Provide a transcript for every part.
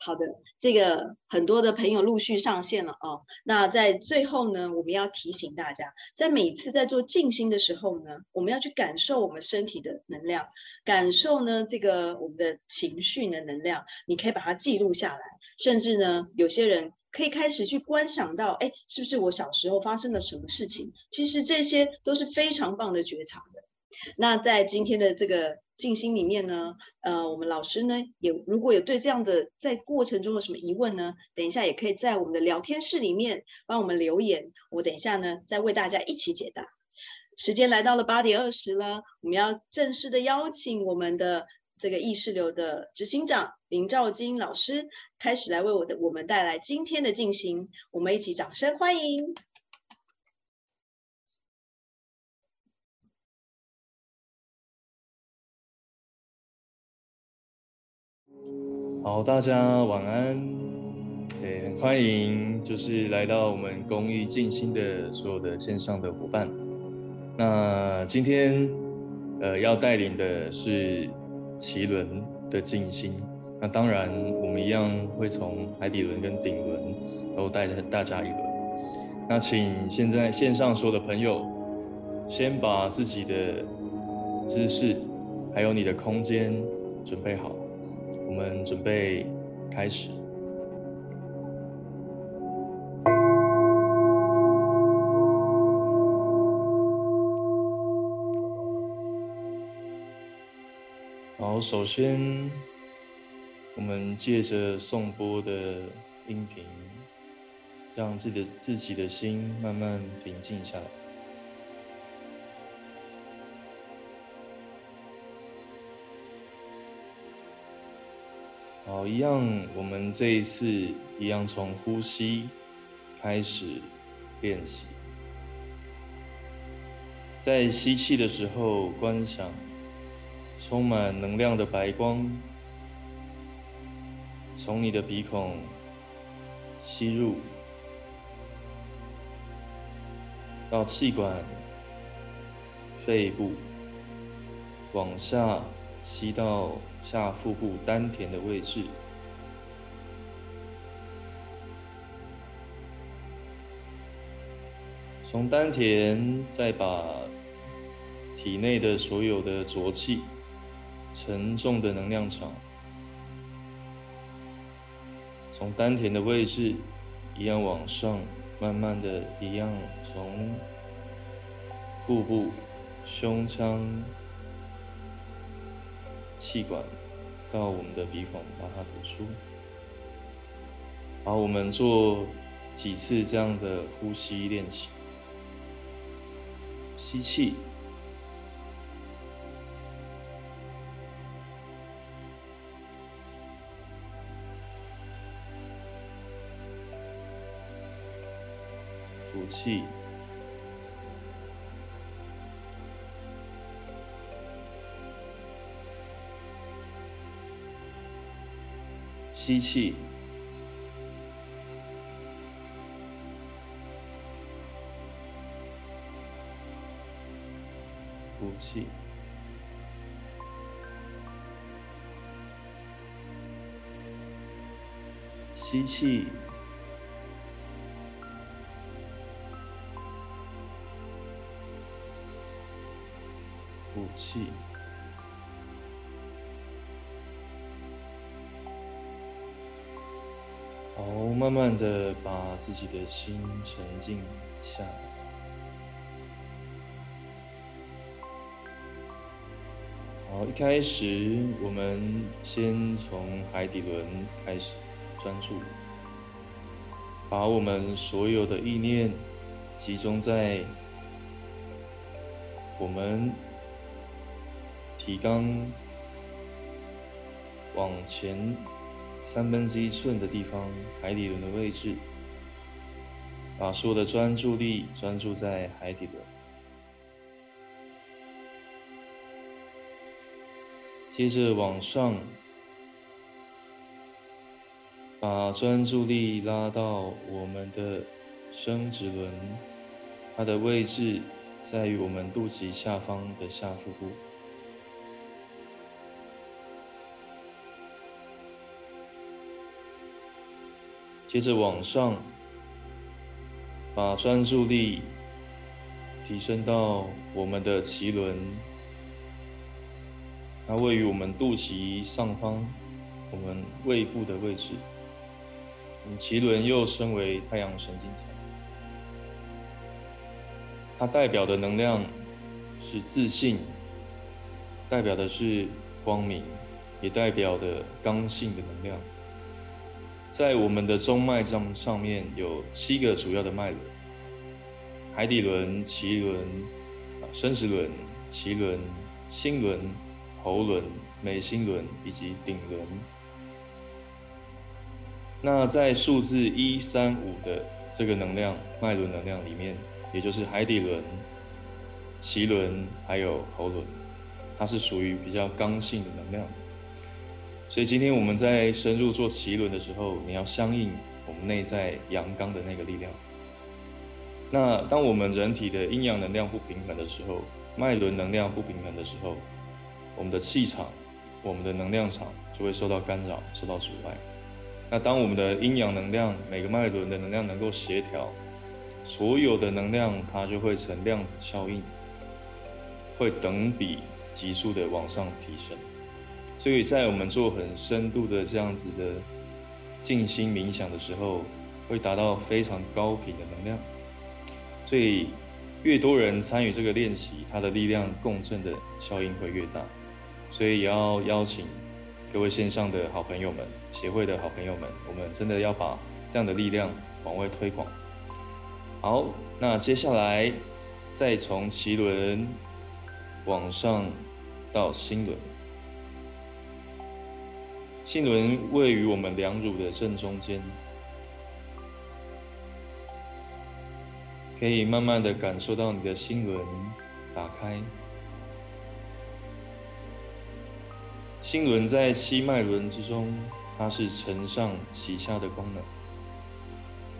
好的，这个很多的朋友陆续上线了哦。那在最后呢，我们要提醒大家，在每次在做静心的时候呢，我们要去感受我们身体的能量，感受呢这个我们的情绪的能量，你可以把它记录下来，甚至呢，有些人可以开始去观想到，哎，是不是我小时候发生了什么事情？其实这些都是非常棒的觉察的。那在今天的这个。静心里面呢，呃，我们老师呢也如果有对这样的在过程中有什么疑问呢，等一下也可以在我们的聊天室里面帮我们留言，我等一下呢再为大家一起解答。时间来到了八点二十了，我们要正式的邀请我们的这个意识流的执行长林兆金老师开始来为我的我们带来今天的静心，我们一起掌声欢迎。好，大家晚安。也很欢迎，就是来到我们公益静心的所有的线上的伙伴。那今天，呃，要带领的是脐轮的静心。那当然，我们一样会从海底轮跟顶轮都带着大家一轮。那请现在线上所有的朋友，先把自己的姿势，还有你的空间准备好。我们准备开始。好，首先，我们借着颂钵的音频，让自己的自己的心慢慢平静下来。好，一样，我们这一次一样从呼吸开始练习。在吸气的时候，观想充满能量的白光从你的鼻孔吸入，到气管、肺部，往下吸到。下腹部丹田的位置，从丹田再把体内的所有的浊气、沉重的能量场，从丹田的位置一样往上，慢慢的一样从腹部、胸腔。气管到我们的鼻孔，把它吐出。好，我们做几次这样的呼吸练习。吸气，吐气。吸气，呼气，吸气，呼气。慢慢的把自己的心沉静下来。好，一开始我们先从海底轮开始专注，把我们所有的意念集中在我们提肛往前。三分之一寸的地方，海底轮的位置，把所有的专注力专注在海底轮。接着往上，把专注力拉到我们的生殖轮，它的位置在于我们肚脐下方的下腹部。接着往上，把专注力提升到我们的脐轮，它位于我们肚脐上方，我们胃部的位置。脐轮又称为太阳神经丛，它代表的能量是自信，代表的是光明，也代表的刚性的能量。在我们的中脉上上面有七个主要的脉轮：海底轮、脐轮、啊生殖轮、脐轮、心轮、喉轮、眉心轮以及顶轮。那在数字一三五的这个能量脉轮能量里面，也就是海底轮、脐轮还有喉轮，它是属于比较刚性的能量。所以今天我们在深入做脐轮的时候，你要相应我们内在阳刚的那个力量。那当我们人体的阴阳能量不平衡的时候，脉轮能量不平衡的时候，我们的气场、我们的能量场就会受到干扰、受到阻碍。那当我们的阴阳能量每个脉轮的能量能够协调，所有的能量它就会成量子效应，会等比急速的往上提升。所以在我们做很深度的这样子的静心冥想的时候，会达到非常高频的能量。所以越多人参与这个练习，它的力量共振的效应会越大。所以也要邀请。各位线上的好朋友们，协会的好朋友们，我们真的要把这样的力量往外推广。好，那接下来再从脐轮往上到心轮，心轮位于我们两乳的正中间，可以慢慢的感受到你的心轮打开。心轮在七脉轮之中，它是承上启下的功能，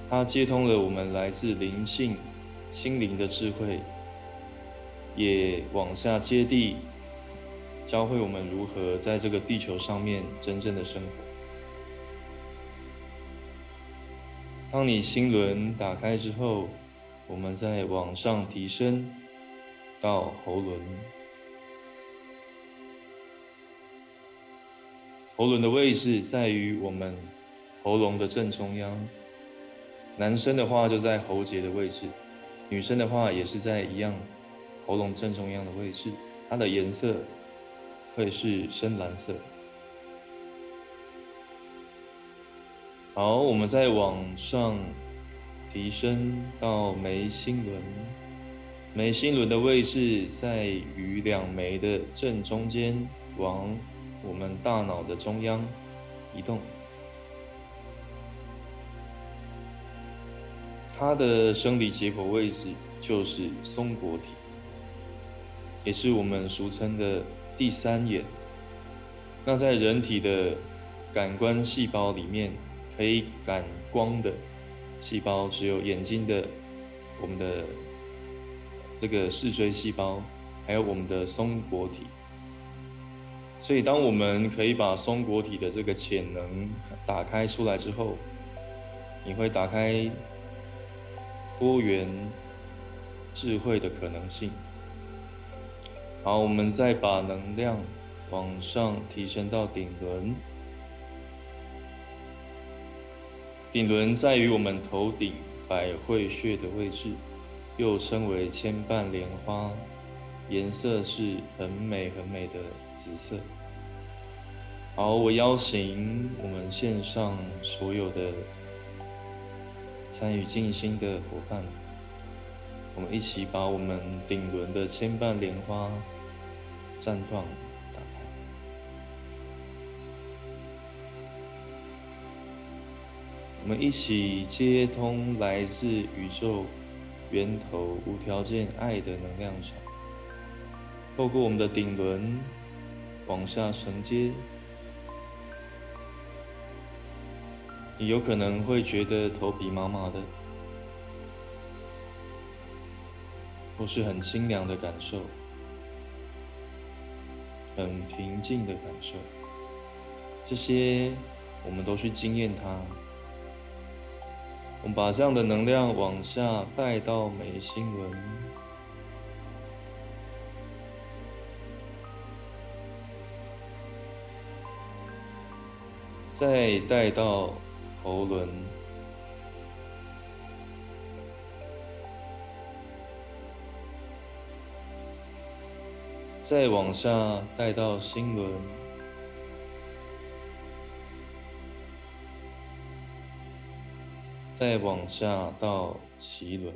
它接通了我们来自灵性、心灵的智慧，也往下接地，教会我们如何在这个地球上面真正的生活。当你心轮打开之后，我们再往上提升到喉轮。喉轮的位置在于我们喉咙的正中央，男生的话就在喉结的位置，女生的话也是在一样喉咙正中央的位置，它的颜色会是深蓝色。好，我们再往上提升到眉心轮，眉心轮的位置在于两眉的正中间，往。我们大脑的中央移动，它的生理解剖位置就是松果体，也是我们俗称的第三眼。那在人体的感官细胞里面，可以感光的细胞只有眼睛的我们的这个视锥细胞，还有我们的松果体。所以，当我们可以把松果体的这个潜能打开出来之后，你会打开多元智慧的可能性。好，我们再把能量往上提升到顶轮。顶轮在于我们头顶百会穴的位置，又称为千瓣莲花。颜色是很美很美的紫色。好，我邀请我们线上所有的参与静心的伙伴，我们一起把我们顶轮的千瓣莲花绽放打开。我们一起接通来自宇宙源头无条件爱的能量场。透过我们的顶轮往下承接，你有可能会觉得头皮麻麻的，或是很清凉的感受，很平静的感受。这些我们都去经验它，我们把这样的能量往下带到眉心轮，再带到喉轮，再往下带到心轮。再往下到脐轮，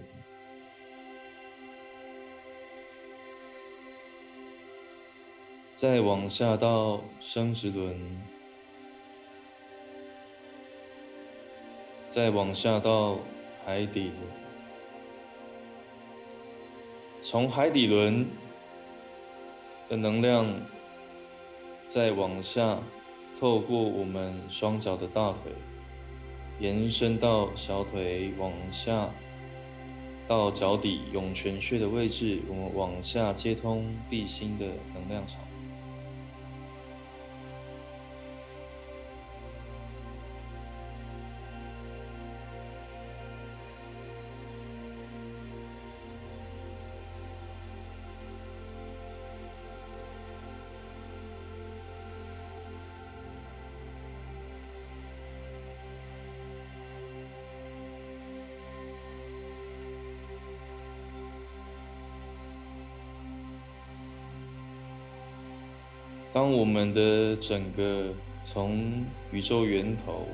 再往下到生殖轮，再往下到海底轮。从海底轮的能量再往下，透过我们双脚的大腿。延伸到小腿，往下到脚底涌泉穴的位置，我们往下接通地心的能量场。我们的整个从宇宙源头、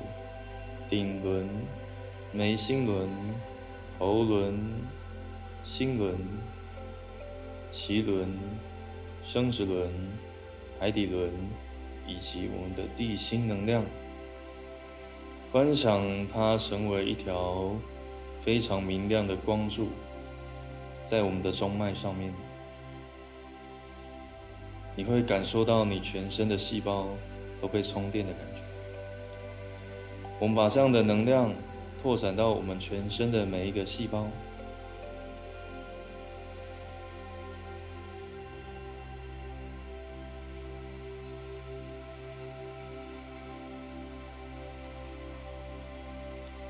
顶轮、眉心轮、喉轮、心轮、脐轮、生殖轮、海底轮，以及我们的地心能量，观想它成为一条非常明亮的光柱，在我们的中脉上面。你会感受到你全身的细胞都被充电的感觉。我们把这样的能量拓展到我们全身的每一个细胞，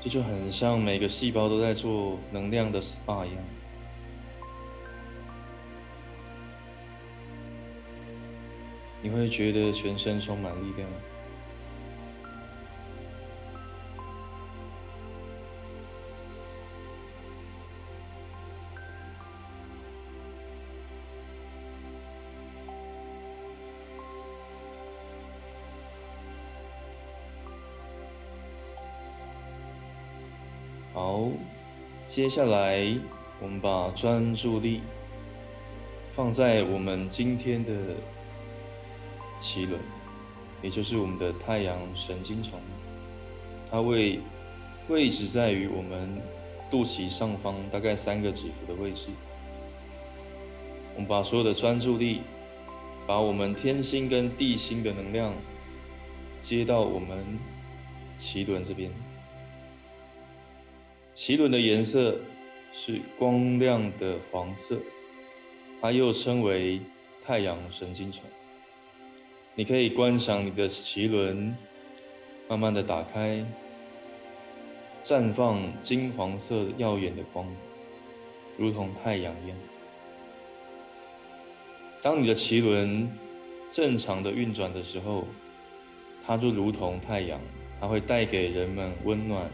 这就很像每个细胞都在做能量的 SPA 一样。你会觉得全身充满力量。好，接下来我们把专注力放在我们今天的。脐轮，也就是我们的太阳神经丛，它位位置在于我们肚脐上方大概三个指腹的位置。我们把所有的专注力，把我们天星跟地心的能量接到我们脐轮这边。脐轮的颜色是光亮的黄色，它又称为太阳神经丛。你可以观赏你的脐轮慢慢的打开，绽放金黄色耀眼的光，如同太阳一样。当你的脐轮正常的运转的时候，它就如同太阳，它会带给人们温暖，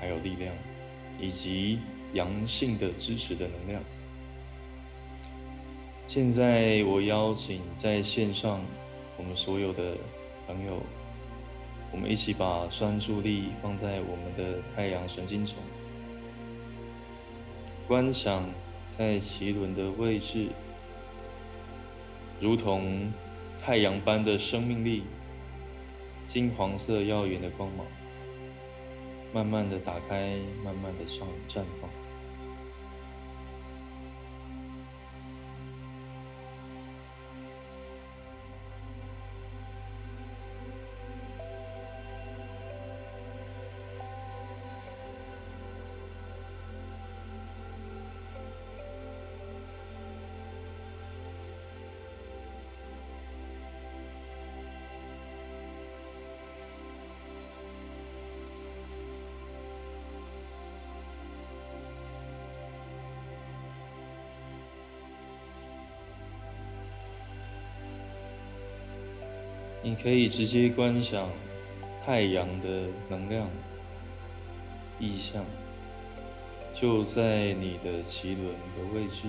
还有力量，以及阳性的支持的能量。现在我邀请在线上。我们所有的朋友，我们一起把专注力放在我们的太阳神经丛，观想在脐轮的位置，如同太阳般的生命力，金黄色耀眼的光芒，慢慢的打开，慢慢的上绽放。你可以直接观想太阳的能量意象，就在你的脐轮的位置。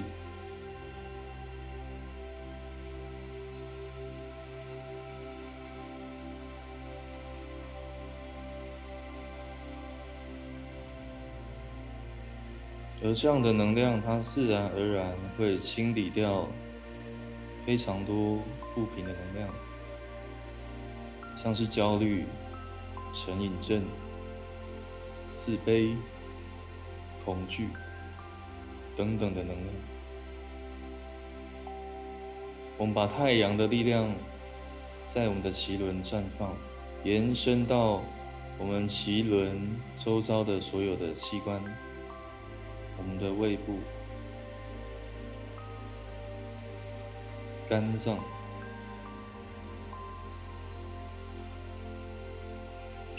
而这样的能量，它自然而然会清理掉非常多不平的能量，像是焦虑、成瘾症、自卑、恐惧等等的能量。我们把太阳的力量在我们的脐轮绽放，延伸到我们脐轮周遭的所有的器官。我们的胃部、肝脏、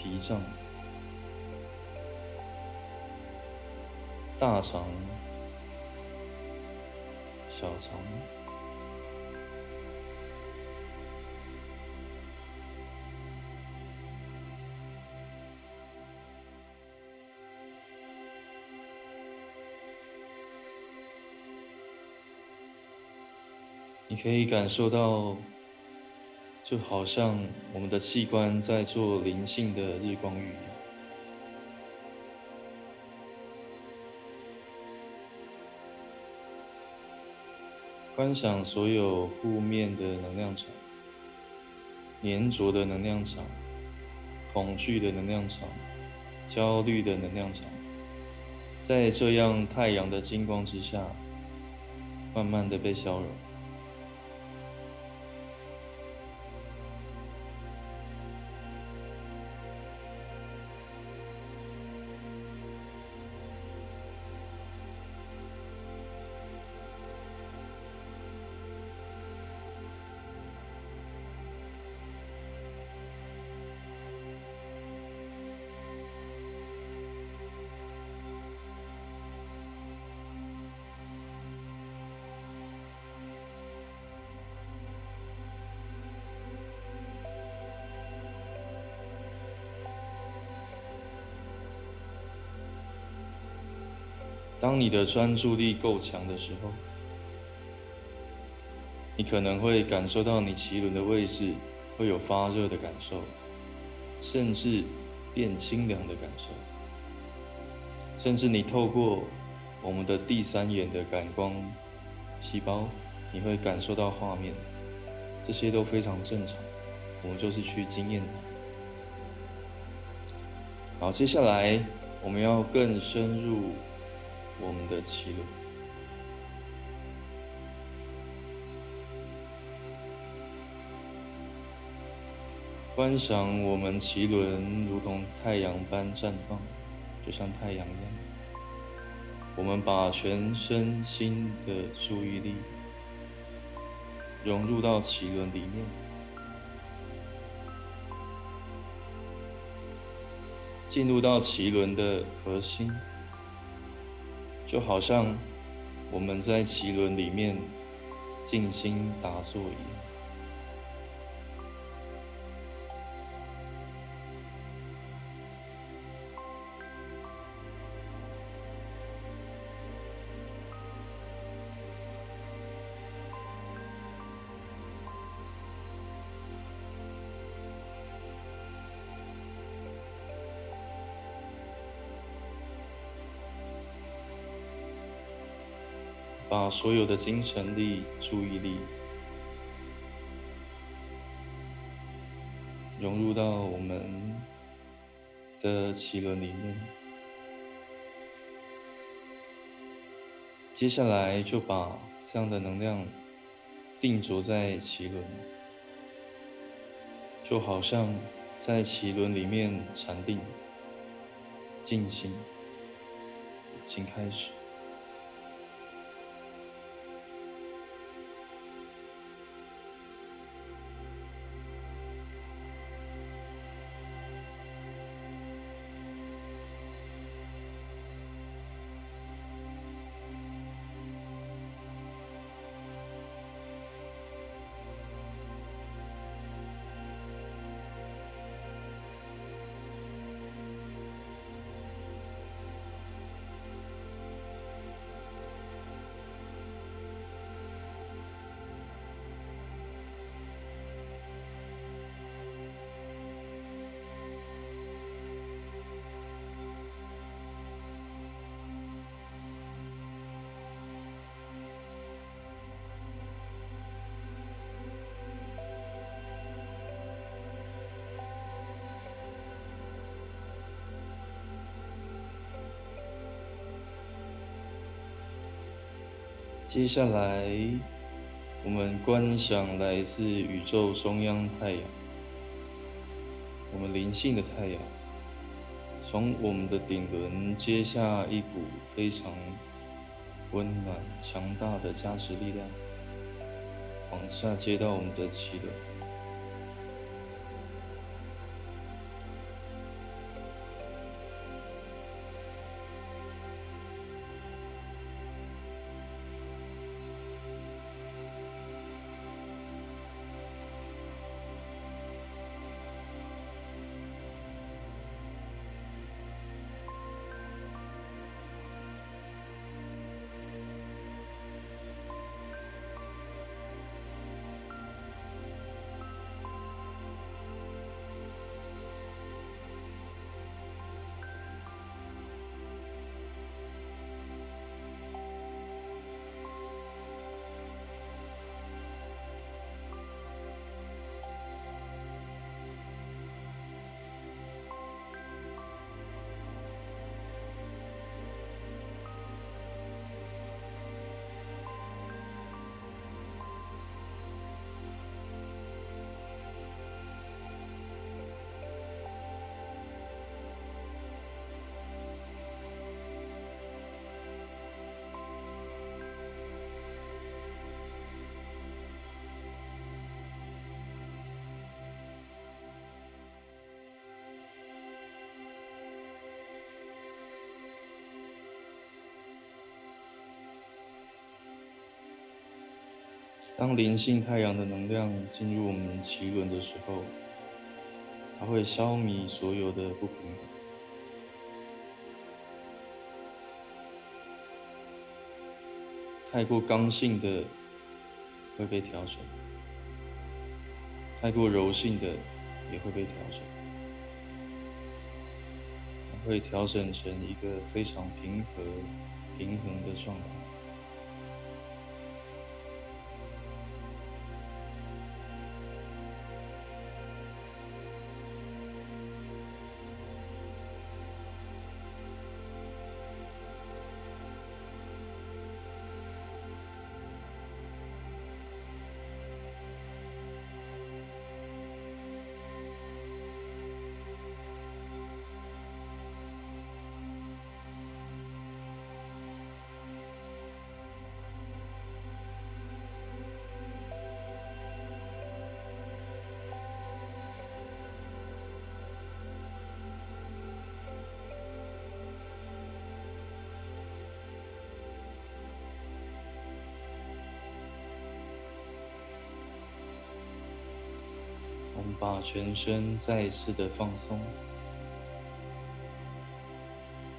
脾脏、大肠、小肠。你可以感受到，就好像我们的器官在做灵性的日光浴一样。观想所有负面的能量场、粘着的能量场、恐惧的能量场、焦虑的能量场，在这样太阳的金光之下，慢慢的被消融。当你的专注力够强的时候，你可能会感受到你脐轮的位置会有发热的感受，甚至变清凉的感受，甚至你透过我们的第三眼的感光细胞，你会感受到画面，这些都非常正常，我们就是去经验它。好，接下来我们要更深入。我们的奇轮，观赏我们脐轮如同太阳般绽放，就像太阳一样。我们把全身心的注意力融入到脐轮里面，进入到脐轮的核心。就好像我们在脐轮里面静心打坐一样。所有的精神力、注意力融入到我们的脐轮里面，接下来就把这样的能量定着在脐轮，就好像在脐轮里面禅定、静心，请开始。接下来，我们观想来自宇宙中央太阳，我们灵性的太阳，从我们的顶轮接下一股非常温暖、强大的加持力量，往下接到我们的脐轮。当灵性太阳的能量进入我们脐轮的时候，它会消弭所有的不平衡。太过刚性的会被调整，太过柔性的也会被调整，会调整成一个非常平和、平衡的状态。全身再一次的放松，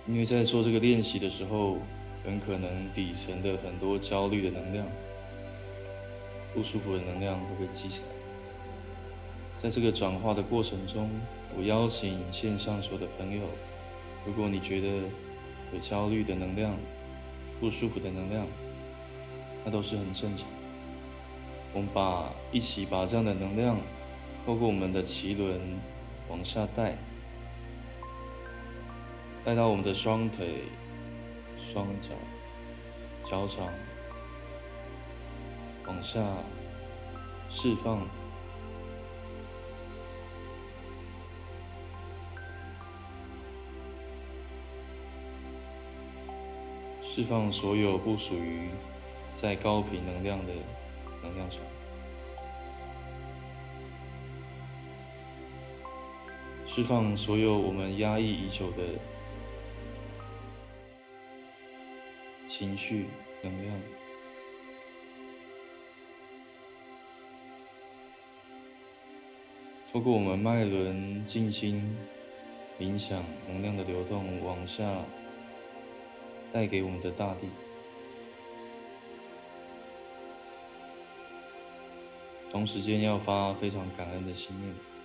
因为在做这个练习的时候，很可能底层的很多焦虑的能量、不舒服的能量会被积起来。在这个转化的过程中，我邀请线上所有的朋友，如果你觉得有焦虑的能量、不舒服的能量，那都是很正常。我们把一起把这样的能量。透过我们的脐轮往下带，带到我们的双腿、双脚、脚掌，往下释放，释放所有不属于在高频能量的能量场。释放所有我们压抑已久的情绪能量，透过我们脉轮静心冥想，能量的流动往下带给我们的大地，同时间要发非常感恩的心念。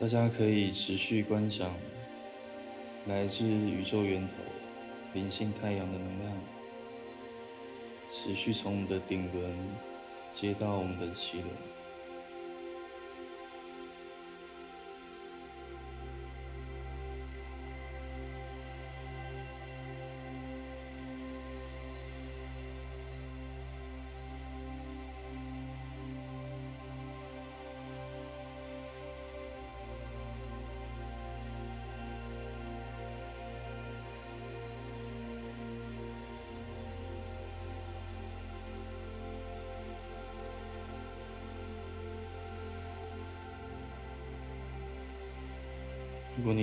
大家可以持续观赏来自宇宙源头灵性太阳的能量，持续从我们的顶轮接到我们的脐轮。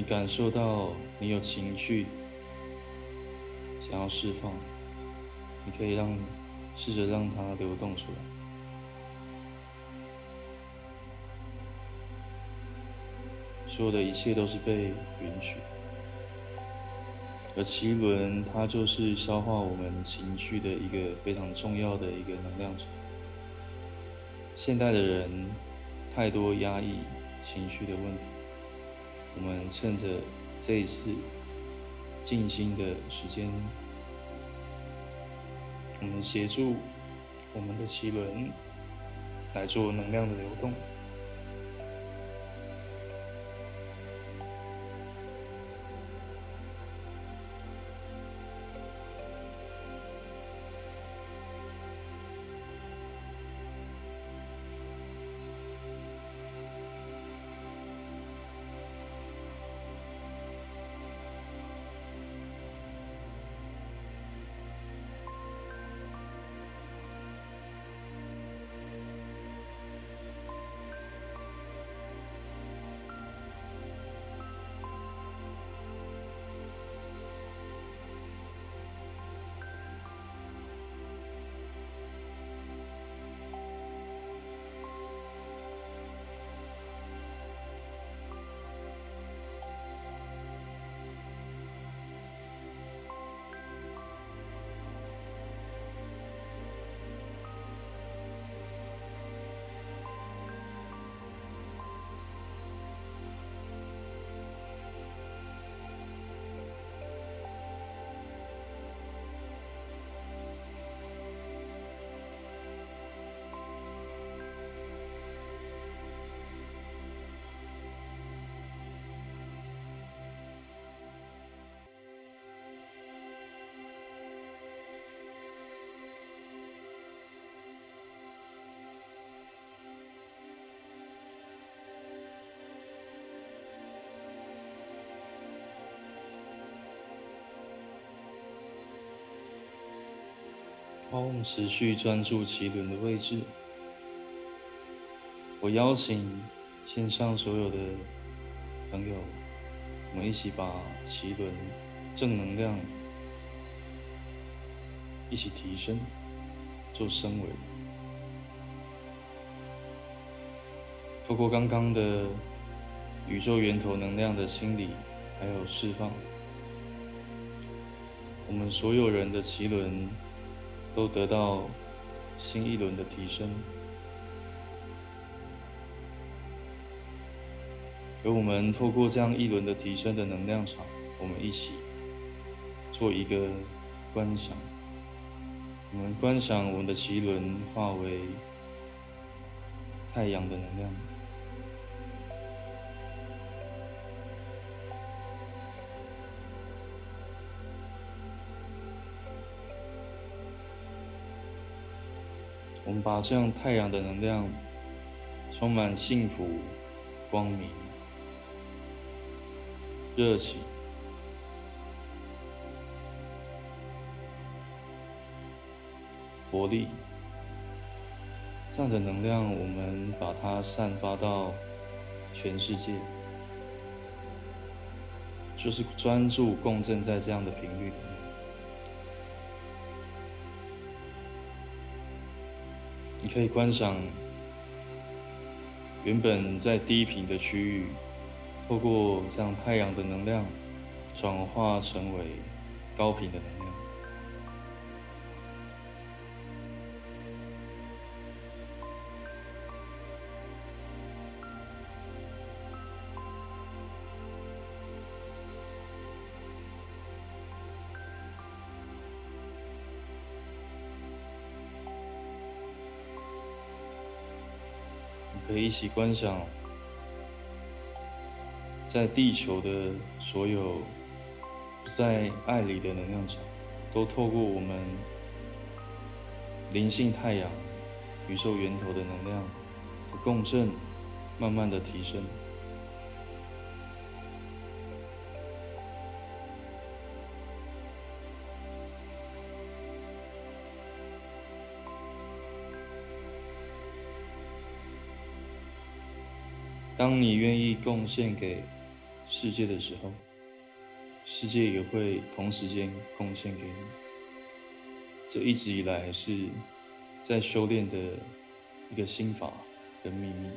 感受到你有情绪想要释放，你可以让试着让它流动出来。所有的一切都是被允许，而脐轮它就是消化我们情绪的一个非常重要的一个能量场。现代的人太多压抑情绪的问题。我们趁着这一次静心的时间，我们协助我们的脐轮来做能量的流动。好，我们持续专注脐轮的位置。我邀请线上所有的朋友，我们一起把脐轮正能量一起提升，做升维。透过刚刚的宇宙源头能量的清理还有释放，我们所有人的脐轮。都得到新一轮的提升，而我们透过这样一轮的提升的能量场，我们一起做一个观想。我们观想我们的脐轮化为太阳的能量。我们把这样太阳的能量，充满幸福、光明、热情、活力，这样的能量，我们把它散发到全世界，就是专注共振在这样的频率里。可以观赏原本在低频的区域，透过这样太阳的能量，转化成为高频的能量。一起观想，在地球的所有在爱里的能量场，都透过我们灵性太阳、宇宙源头的能量的共振，慢慢的提升。当你愿意贡献给世界的时候，世界也会同时间贡献给你。这一直以来是在修炼的一个心法跟秘密。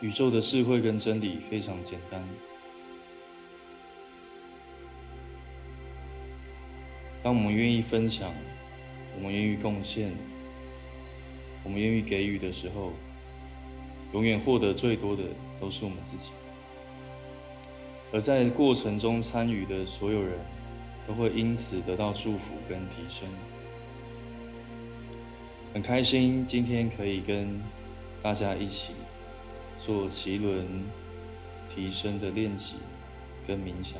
宇宙的智慧跟真理非常简单。当我们愿意分享，我们愿意贡献，我们愿意给予的时候，永远获得最多的都是我们自己。而在过程中参与的所有人，都会因此得到祝福跟提升。很开心今天可以跟大家一起做脐轮提升的练习跟冥想，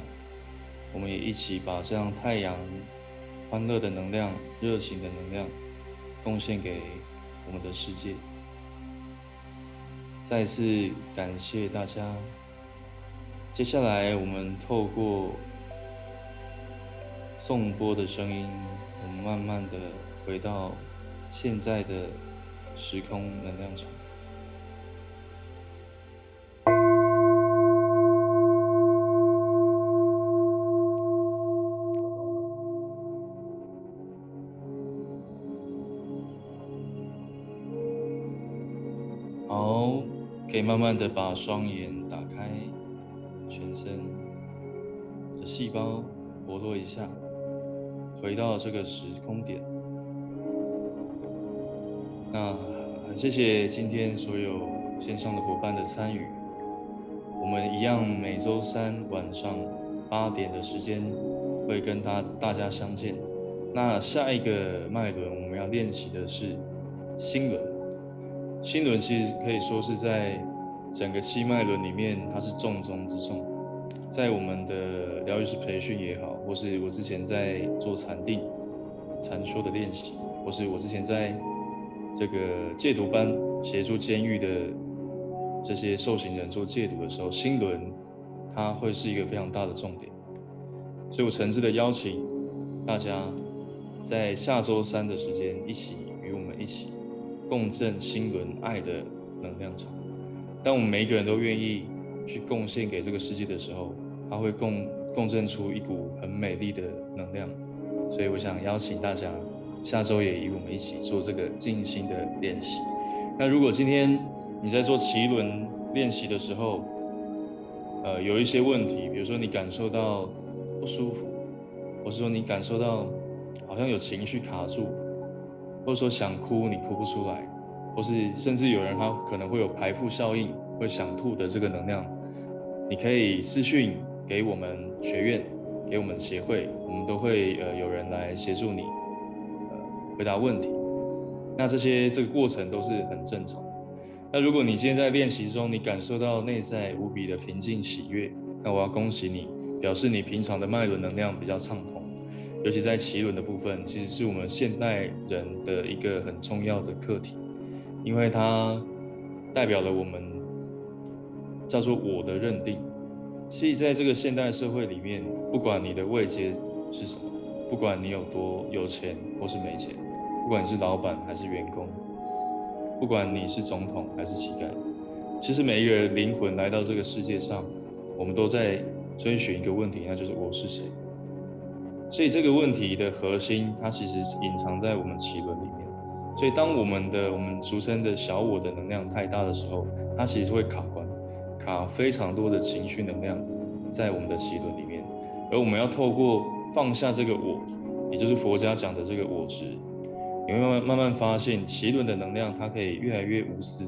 我们也一起把这样太阳。欢乐的能量、热情的能量，贡献给我们的世界。再次感谢大家。接下来，我们透过颂钵的声音，我们慢慢的回到现在的时空能量场。可以慢慢的把双眼打开，全身的细胞活络一下，回到这个时空点。那很谢谢今天所有线上的伙伴的参与。我们一样每周三晚上八点的时间会跟大大家相见。那下一个脉轮我们要练习的是心轮。心轮其实可以说是在整个七脉轮里面，它是重中之重。在我们的疗愈师培训也好，或是我之前在做禅定、禅修的练习，或是我之前在这个戒毒班协助监狱的这些受刑人做戒毒的时候，心轮它会是一个非常大的重点。所以我诚挚的邀请大家在下周三的时间，一起与我们一起。共振心轮爱的能量场。当我们每一个人都愿意去贡献给这个世界的时候，它会共共振出一股很美丽的能量。所以我想邀请大家下周也与我们一起做这个静心的练习。那如果今天你在做脐轮练习的时候，呃，有一些问题，比如说你感受到不舒服，或是说你感受到好像有情绪卡住。或者说想哭你哭不出来，或是甚至有人他可能会有排腹效应，会想吐的这个能量，你可以私讯给我们学院，给我们协会，我们都会呃有人来协助你回答问题。那这些这个过程都是很正常的。那如果你现在练习中你感受到内在无比的平静喜悦，那我要恭喜你，表示你平常的脉轮能量比较畅通。尤其在脐轮的部分，其实是我们现代人的一个很重要的课题，因为它代表了我们叫做我的认定。其实在这个现代社会里面，不管你的位阶是什么，不管你有多有钱或是没钱，不管你是老板还是员工，不管你是总统还是乞丐，其实每一个灵魂来到这个世界上，我们都在追寻一个问题，那就是我是谁。所以这个问题的核心，它其实是隐藏在我们脐轮里面。所以当我们的我们俗称的小我的能量太大的时候，它其实会卡关，卡非常多的情绪能量在我们的脐轮里面。而我们要透过放下这个我，也就是佛家讲的这个我执，你会慢慢慢慢发现脐轮的能量，它可以越来越无私，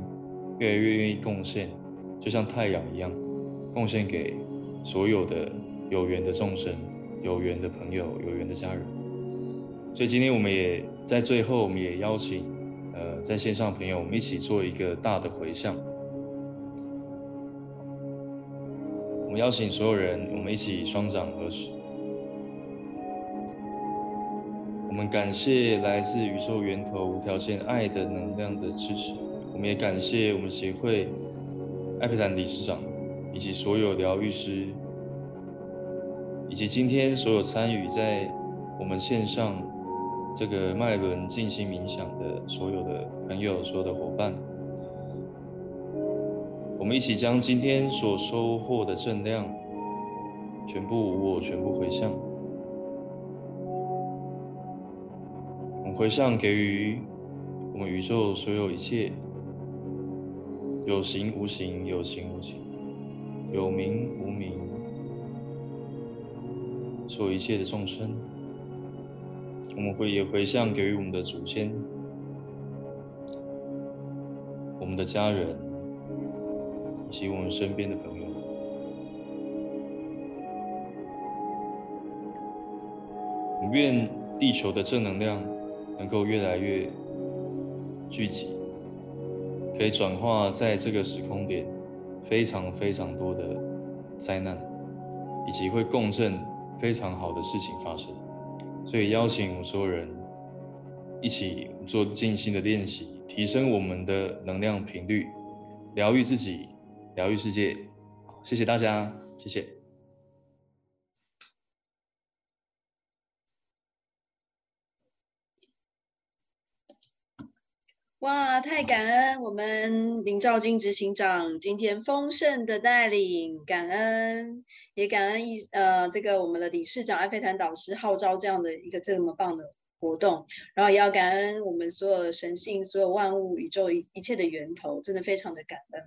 越来越愿意贡献，就像太阳一样，贡献给所有的有缘的众生、有缘的朋友、有缘的家人。所以今天我们也在最后，我们也邀请呃在线上朋友，我们一起做一个大的回向。我们邀请所有人，我们一起双掌合十。我们感谢来自宇宙源头无条件爱的能量的支持。我们也感谢我们协会艾培坛理事长，以及所有疗愈师，以及今天所有参与在我们线上这个脉轮静心冥想的所有的朋友、所有的伙伴。我们一起将今天所收获的正量，全部无我，全部回向。我们回向给予我们宇宙所有一切，有形无形，有形无形，有名无名，所有一切的众生。我们会也回向给予我们的祖先，我们的家人，以及我们身边的朋友。愿地球的正能量。能够越来越聚集，可以转化在这个时空点非常非常多的灾难，以及会共振非常好的事情发生。所以邀请所有人一起做静心的练习，提升我们的能量频率，疗愈自己，疗愈世界。谢谢大家，谢谢。哇，太感恩我们林兆金执行长今天丰盛的带领，感恩也感恩一呃这个我们的理事长艾菲坦导师号召这样的一个这么棒的活动，然后也要感恩我们所有神性，所有万物宇宙一一切的源头，真的非常的感恩。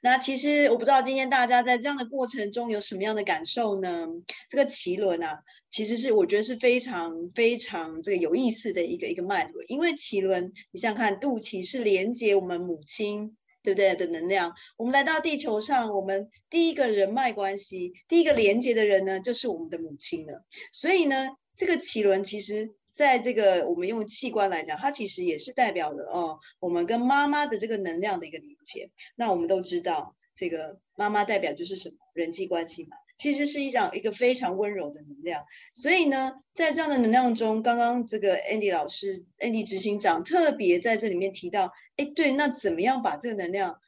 那其实我不知道今天大家在这样的过程中有什么样的感受呢？这个脐轮啊。其实是我觉得是非常非常这个有意思的一个一个脉轮，因为脐轮，你想想看，肚脐是连接我们母亲，对不对的能量？我们来到地球上，我们第一个人脉关系，第一个连接的人呢，就是我们的母亲了。所以呢，这个脐轮其实在这个我们用器官来讲，它其实也是代表了哦，我们跟妈妈的这个能量的一个连接。那我们都知道，这个妈妈代表就是什么？人际关系嘛。其实是一种一个非常温柔的能量，所以呢，在这样的能量中，刚刚这个 Andy 老师、Andy 执行长特别在这里面提到，哎，对，那怎么样把这个能量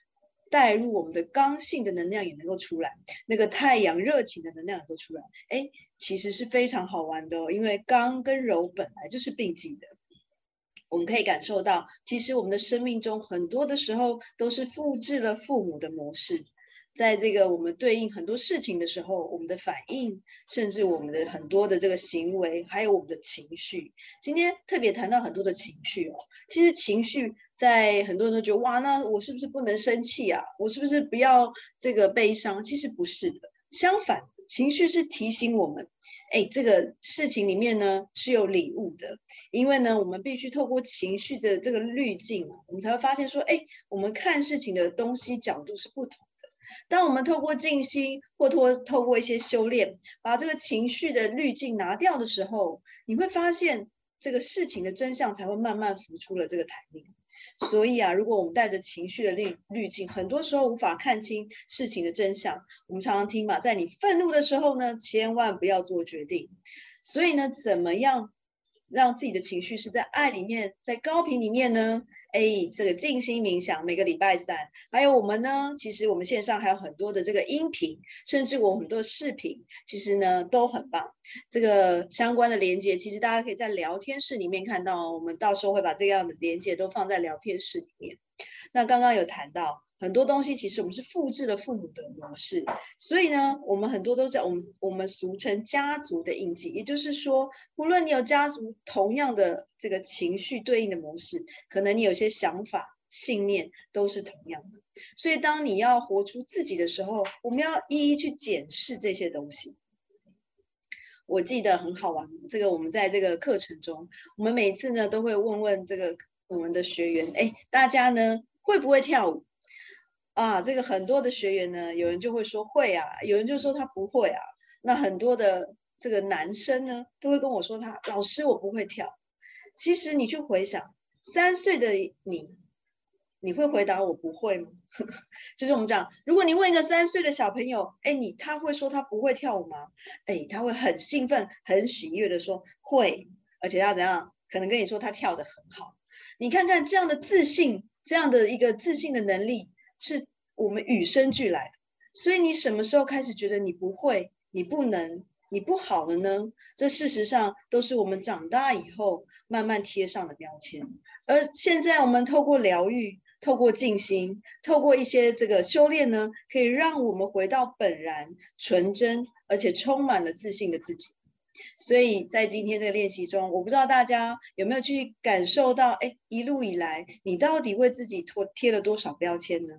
带入我们的刚性的能量也能够出来，那个太阳热情的能量也都出来，哎，其实是非常好玩的哦，因为刚跟柔本来就是并进的，我们可以感受到，其实我们的生命中很多的时候都是复制了父母的模式。在这个我们对应很多事情的时候，我们的反应，甚至我们的很多的这个行为，还有我们的情绪，今天特别谈到很多的情绪哦。其实情绪在很多人都觉得哇，那我是不是不能生气啊？我是不是不要这个悲伤？其实不是的，相反，情绪是提醒我们，哎，这个事情里面呢是有礼物的，因为呢，我们必须透过情绪的这个滤镜，我们才会发现说，哎，我们看事情的东西角度是不同的。当我们透过静心或透透过一些修炼，把这个情绪的滤镜拿掉的时候，你会发现这个事情的真相才会慢慢浮出了这个台面。所以啊，如果我们带着情绪的滤滤镜，很多时候无法看清事情的真相。我们常常听嘛，在你愤怒的时候呢，千万不要做决定。所以呢，怎么样让自己的情绪是在爱里面，在高频里面呢？哎，这个静心冥想每个礼拜三，还有我们呢，其实我们线上还有很多的这个音频，甚至我们很多视频，其实呢都很棒。这个相关的连接，其实大家可以在聊天室里面看到，我们到时候会把这样的连接都放在聊天室里面。那刚刚有谈到。很多东西其实我们是复制了父母的模式，所以呢，我们很多都在我们我们俗称家族的印记，也就是说，无论你有家族同样的这个情绪对应的模式，可能你有些想法信念都是同样的。所以当你要活出自己的时候，我们要一一去检视这些东西。我记得很好玩，这个我们在这个课程中，我们每次呢都会问问这个我们的学员，哎，大家呢会不会跳舞？啊，这个很多的学员呢，有人就会说会啊，有人就说他不会啊。那很多的这个男生呢，都会跟我说他，老师我不会跳。其实你去回想，三岁的你，你会回答我不会吗？就是我们讲，如果你问一个三岁的小朋友，哎，你他会说他不会跳舞吗？哎，他会很兴奋、很喜悦的说会，而且他怎样？可能跟你说他跳得很好。你看看这样的自信，这样的一个自信的能力，是我们与生俱来的。所以你什么时候开始觉得你不会、你不能、你不好了呢？这事实上都是我们长大以后慢慢贴上的标签。而现在我们透过疗愈、透过静心、透过一些这个修炼呢，可以让我们回到本然、纯真，而且充满了自信的自己。所以在今天这个练习中，我不知道大家有没有去感受到，哎，一路以来你到底为自己贴贴了多少标签呢？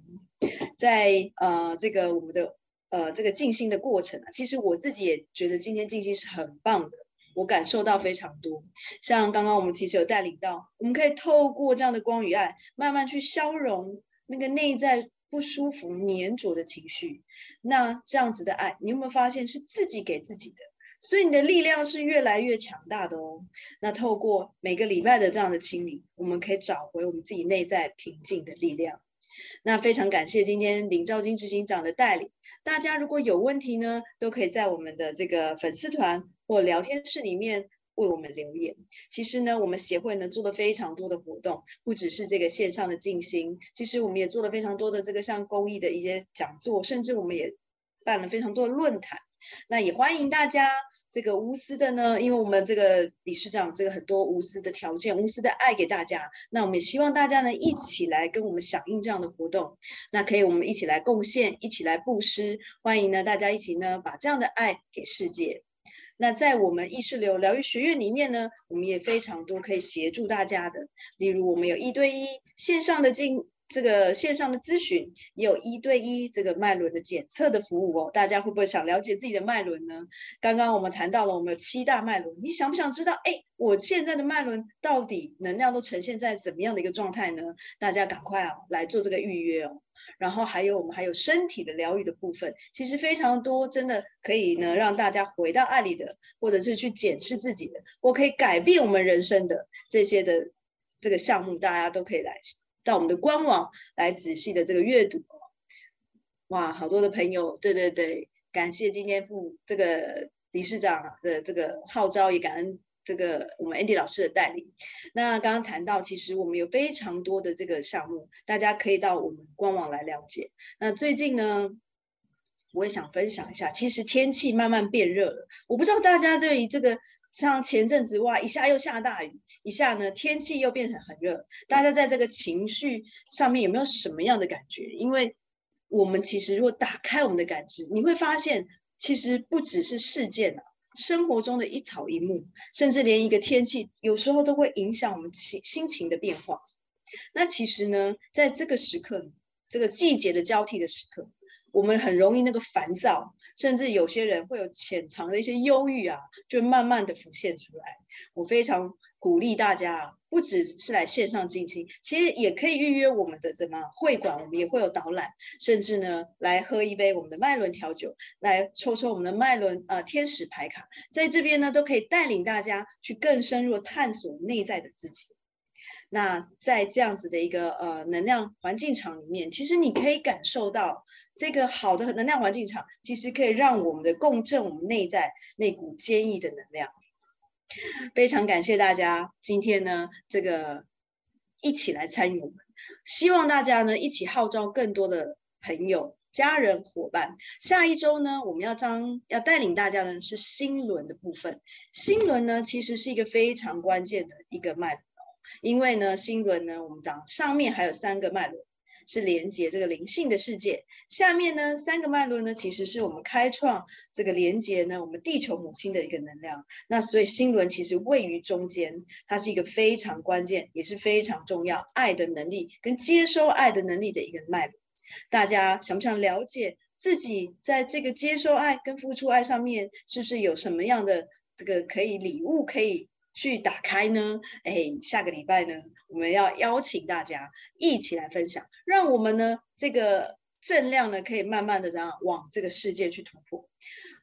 在呃这个我们的呃这个静心的过程啊，其实我自己也觉得今天静心是很棒的，我感受到非常多。像刚刚我们其实有带领到，我们可以透过这样的光与爱，慢慢去消融那个内在不舒服、粘着的情绪。那这样子的爱，你有没有发现是自己给自己的？所以你的力量是越来越强大的哦。那透过每个礼拜的这样的清理，我们可以找回我们自己内在平静的力量。那非常感谢今天林兆金执行长的带领。大家如果有问题呢，都可以在我们的这个粉丝团或聊天室里面为我们留言。其实呢，我们协会呢做了非常多的活动，不只是这个线上的静心，其实我们也做了非常多的这个像公益的一些讲座，甚至我们也办了非常多的论坛。那也欢迎大家。这个无私的呢，因为我们这个理事长这个很多无私的条件、无私的爱给大家，那我们也希望大家呢一起来跟我们响应这样的活动，那可以我们一起来贡献，一起来布施，欢迎呢大家一起呢把这样的爱给世界。那在我们意识流疗愈学院里面呢，我们也非常多可以协助大家的，例如我们有一对一线上的进。这个线上的咨询也有一对一这个脉轮的检测的服务哦，大家会不会想了解自己的脉轮呢？刚刚我们谈到了我们有七大脉轮，你想不想知道？哎，我现在的脉轮到底能量都呈现在怎么样的一个状态呢？大家赶快啊来做这个预约哦。然后还有我们还有身体的疗愈的部分，其实非常多，真的可以呢让大家回到爱里的，或者是去检视自己的，我可以改变我们人生的这些的这个项目，大家都可以来。到我们的官网来仔细的这个阅读，哇，好多的朋友，对对对，感谢今天副这个理事长的这个号召，也感恩这个我们 Andy 老师的带领。那刚刚谈到，其实我们有非常多的这个项目，大家可以到我们官网来了解。那最近呢，我也想分享一下，其实天气慢慢变热了，我不知道大家对于这个像前阵子哇，一下又下大雨。一下呢，天气又变成很热，大家在这个情绪上面有没有什么样的感觉？因为我们其实如果打开我们的感知，你会发现，其实不只是事件啊，生活中的一草一木，甚至连一个天气，有时候都会影响我们情心情的变化。那其实呢，在这个时刻，这个季节的交替的时刻，我们很容易那个烦躁，甚至有些人会有潜藏的一些忧郁啊，就慢慢的浮现出来。我非常。鼓励大家，不只是来线上静心，其实也可以预约我们的怎么会馆，我们也会有导览，甚至呢来喝一杯我们的麦伦调酒，来抽抽我们的麦伦呃天使牌卡，在这边呢都可以带领大家去更深入探索内在的自己。那在这样子的一个呃能量环境场里面，其实你可以感受到这个好的能量环境场，其实可以让我们的共振我们内在那股坚毅的能量。非常感谢大家今天呢，这个一起来参与我们，希望大家呢一起号召更多的朋友、家人、伙伴。下一周呢，我们要将要带领大家呢是心轮的部分。心轮呢其实是一个非常关键的一个脉轮，因为呢心轮呢我们讲上面还有三个脉轮。是连接这个灵性的世界，下面呢三个脉轮呢，其实是我们开创这个连接呢我们地球母亲的一个能量。那所以心轮其实位于中间，它是一个非常关键，也是非常重要爱的能力跟接收爱的能力的一个脉轮。大家想不想了解自己在这个接收爱跟付出爱上面，是不是有什么样的这个可以礼物可以？去打开呢？哎，下个礼拜呢，我们要邀请大家一起来分享，让我们呢这个正量呢，可以慢慢的这样往这个世界去突破。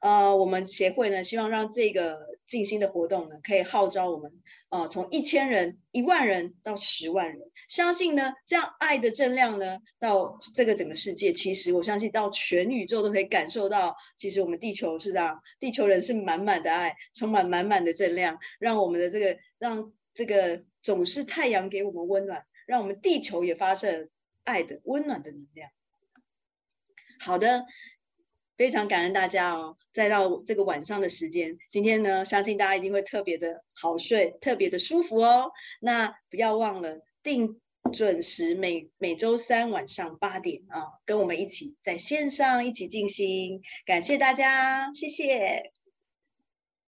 呃，我们协会呢，希望让这个静心的活动呢，可以号召我们，呃，从一千人、一万人到十万人，相信呢，这样爱的正量呢，到这个整个世界，其实我相信到全宇宙都可以感受到，其实我们地球是这样，地球人是满满的爱，充满满满的正量，让我们的这个，让这个总是太阳给我们温暖，让我们地球也发射爱的温暖的能量。好的。非常感恩大家哦，再到这个晚上的时间，今天呢，相信大家一定会特别的好睡，特别的舒服哦。那不要忘了定准时每每周三晚上八点啊，跟我们一起在线上一起静心。感谢大家，谢谢。